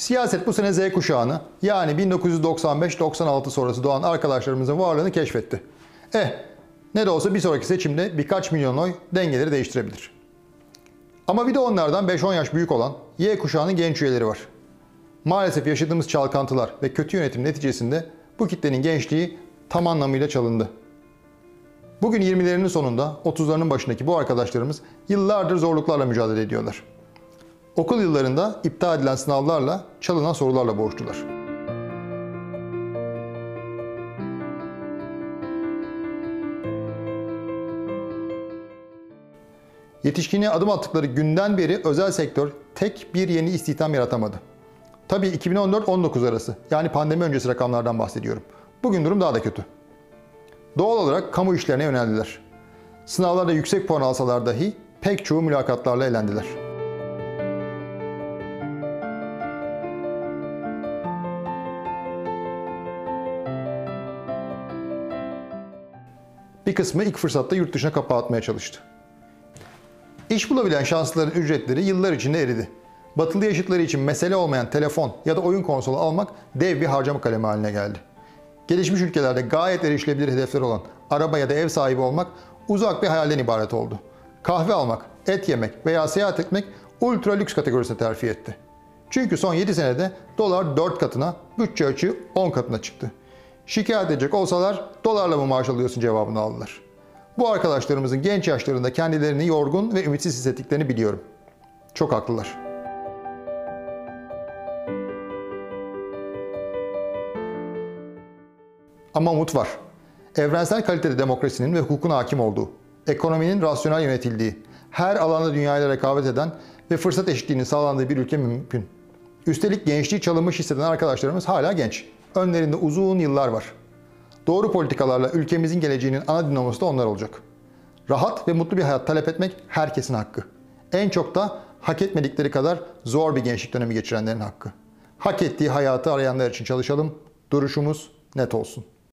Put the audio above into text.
Siyaset bu sene Z kuşağını yani 1995-96 sonrası doğan arkadaşlarımızın varlığını keşfetti. Eh ne de olsa bir sonraki seçimde birkaç milyon oy dengeleri değiştirebilir. Ama bir de onlardan 5-10 yaş büyük olan Y kuşağının genç üyeleri var. Maalesef yaşadığımız çalkantılar ve kötü yönetim neticesinde bu kitlenin gençliği tam anlamıyla çalındı. Bugün 20'lerinin sonunda 30'larının başındaki bu arkadaşlarımız yıllardır zorluklarla mücadele ediyorlar. Okul yıllarında iptal edilen sınavlarla, çalınan sorularla boğuştular. Yetişkinliğe adım attıkları günden beri özel sektör tek bir yeni istihdam yaratamadı. Tabii 2014-19 arası yani pandemi öncesi rakamlardan bahsediyorum. Bugün durum daha da kötü. Doğal olarak kamu işlerine yöneldiler. Sınavlarda yüksek puan alsalar dahi pek çoğu mülakatlarla elendiler. Bir kısmı ilk fırsatta yurt dışına kapağı atmaya çalıştı. İş bulabilen şanslıların ücretleri yıllar içinde eridi. Batılı yaşıtları için mesele olmayan telefon ya da oyun konsolu almak dev bir harcama kalemi haline geldi. Gelişmiş ülkelerde gayet erişilebilir hedefler olan araba ya da ev sahibi olmak uzak bir hayalden ibaret oldu. Kahve almak, et yemek veya seyahat etmek ultra lüks kategorisine terfi etti. Çünkü son 7 senede dolar 4 katına, bütçe açığı 10 katına çıktı. Şikayet edecek olsalar dolarla mı maaş alıyorsun cevabını aldılar. Bu arkadaşlarımızın genç yaşlarında kendilerini yorgun ve ümitsiz hissettiklerini biliyorum. Çok haklılar. Ama umut var. Evrensel kalitede demokrasinin ve hukukun hakim olduğu, ekonominin rasyonel yönetildiği, her alanda dünyayla rekabet eden ve fırsat eşitliğinin sağlandığı bir ülke mümkün. Üstelik gençliği çalınmış hisseden arkadaşlarımız hala genç. Önlerinde uzun yıllar var. Doğru politikalarla ülkemizin geleceğinin ana dinamosu da onlar olacak. Rahat ve mutlu bir hayat talep etmek herkesin hakkı. En çok da hak etmedikleri kadar zor bir gençlik dönemi geçirenlerin hakkı. Hak ettiği hayatı arayanlar için çalışalım. Duruşumuz net olsun.